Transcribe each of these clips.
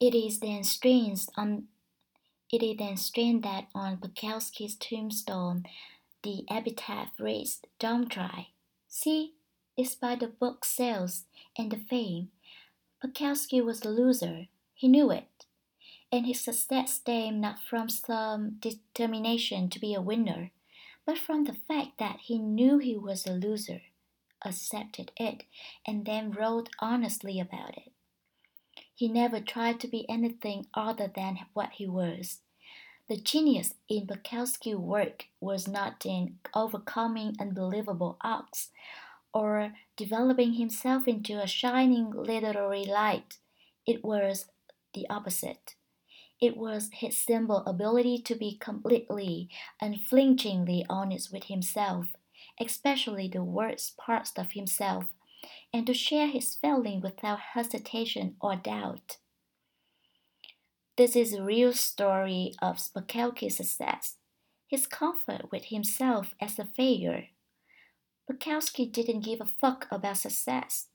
It is then strange on it is then strange that on Bukowski's tombstone the epitaph reads, Don't try. See, despite the book sales and the fame, Bukowski was a loser. He knew it. And his success stemmed not from some determination to be a winner, but from the fact that he knew he was a loser, accepted it, and then wrote honestly about it. He never tried to be anything other than what he was. The genius in Bukowski's work was not in overcoming unbelievable odds or developing himself into a shining literary light. It was the opposite. It was his simple ability to be completely, unflinchingly honest with himself, especially the worst parts of himself, and to share his feeling without hesitation or doubt. This is a real story of Bukowski's success, his comfort with himself as a failure. Bukowski didn't give a fuck about success.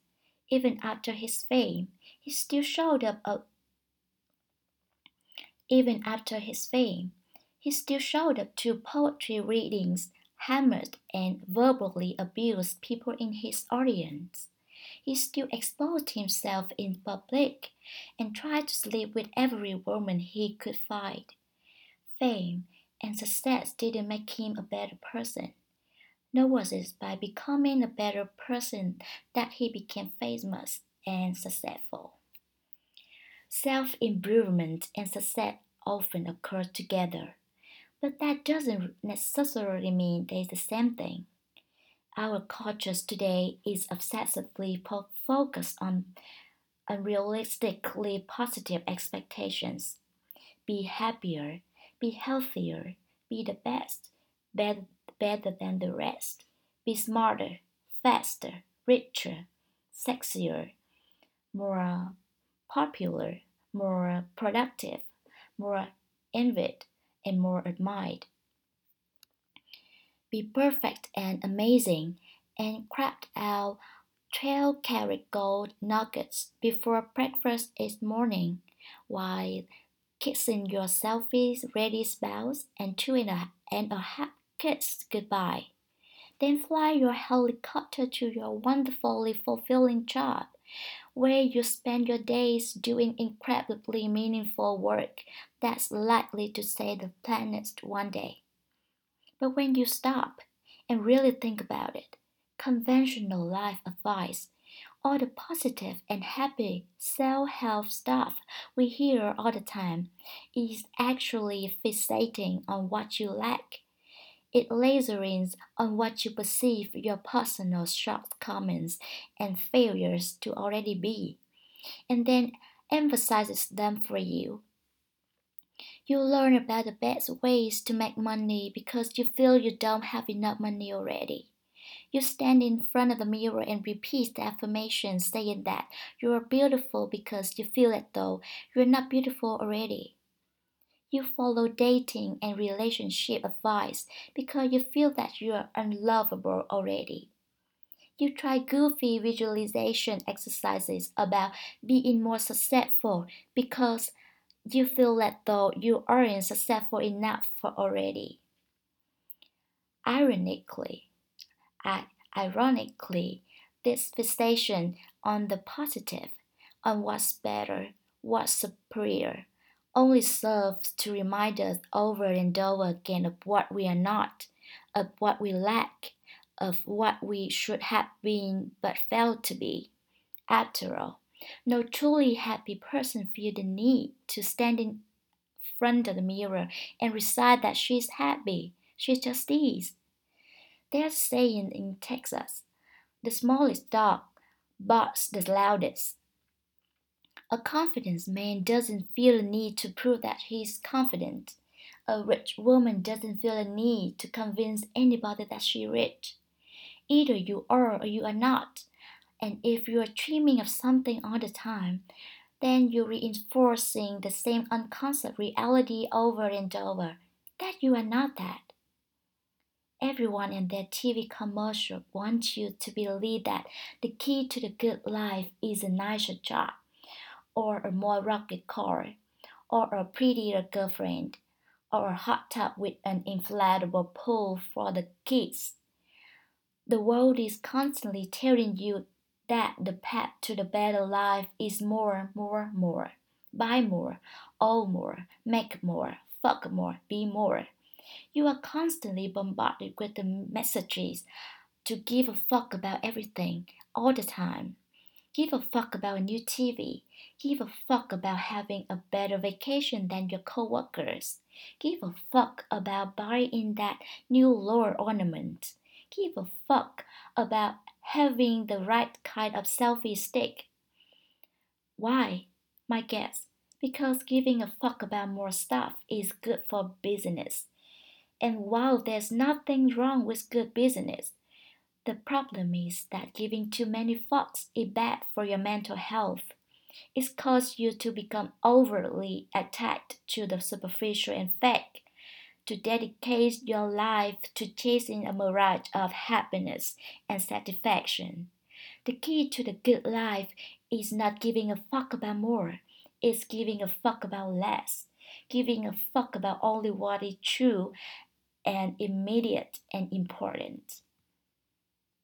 Even after his fame, he still showed up. A, even after his fame, he still showed up to poetry readings, hammered and verbally abused people in his audience he still exposed himself in public and tried to sleep with every woman he could find. Fame and success didn't make him a better person. Nor was it by becoming a better person that he became famous and successful. Self improvement and success often occur together, but that doesn't necessarily mean they're the same thing. Our culture today is obsessively focused on unrealistically positive expectations. Be happier, be healthier, be the best, better, better than the rest. Be smarter, faster, richer, sexier, more popular, more productive, more envied, and more admired be perfect and amazing, and crack out 12 karat gold nuggets before breakfast each morning, while kissing your selfie's ready spouse and two and a, and a half kiss goodbye. Then fly your helicopter to your wonderfully fulfilling job, where you spend your days doing incredibly meaningful work that's likely to save the planet one day. But when you stop and really think about it, conventional life advice, all the positive and happy self help stuff we hear all the time, is actually fixating on what you lack. It lasers on what you perceive your personal shortcomings and failures to already be, and then emphasizes them for you you learn about the best ways to make money because you feel you don't have enough money already. You stand in front of the mirror and repeat the affirmation saying that you are beautiful because you feel as though you're not beautiful already. You follow dating and relationship advice because you feel that you are unlovable already. You try goofy visualization exercises about being more successful because you feel that though you aren't successful enough for already. Ironically, ironically, this fixation on the positive, on what's better, what's superior, only serves to remind us over and over again of what we are not, of what we lack, of what we should have been but failed to be. After all, no truly happy person feels the need to stand in front of the mirror and recite that she is happy. She just is. There's a saying in Texas the smallest dog barks the loudest. A confident man doesn't feel a need to prove that he's confident. A rich woman doesn't feel a need to convince anybody that she's rich. Either you are or you are not. And if you are dreaming of something all the time, then you're reinforcing the same unconscious reality over and over that you are not that. Everyone in their TV commercial wants you to believe that the key to the good life is a nicer job, or a more rugged car, or a prettier girlfriend, or a hot tub with an inflatable pool for the kids. The world is constantly telling you that the path to the better life is more, more, more. Buy more, own more, make more, fuck more, be more. You are constantly bombarded with the messages to give a fuck about everything all the time. Give a fuck about a new TV. Give a fuck about having a better vacation than your coworkers. Give a fuck about buying that new lawn ornament. Give a fuck about having the right kind of selfie stick. Why? My guess, because giving a fuck about more stuff is good for business. And while there's nothing wrong with good business, the problem is that giving too many fucks is bad for your mental health. It causes you to become overly attached to the superficial and fake, to dedicate your life to chasing a mirage of happiness and satisfaction. The key to the good life is not giving a fuck about more, it's giving a fuck about less, giving a fuck about only what is true and immediate and important.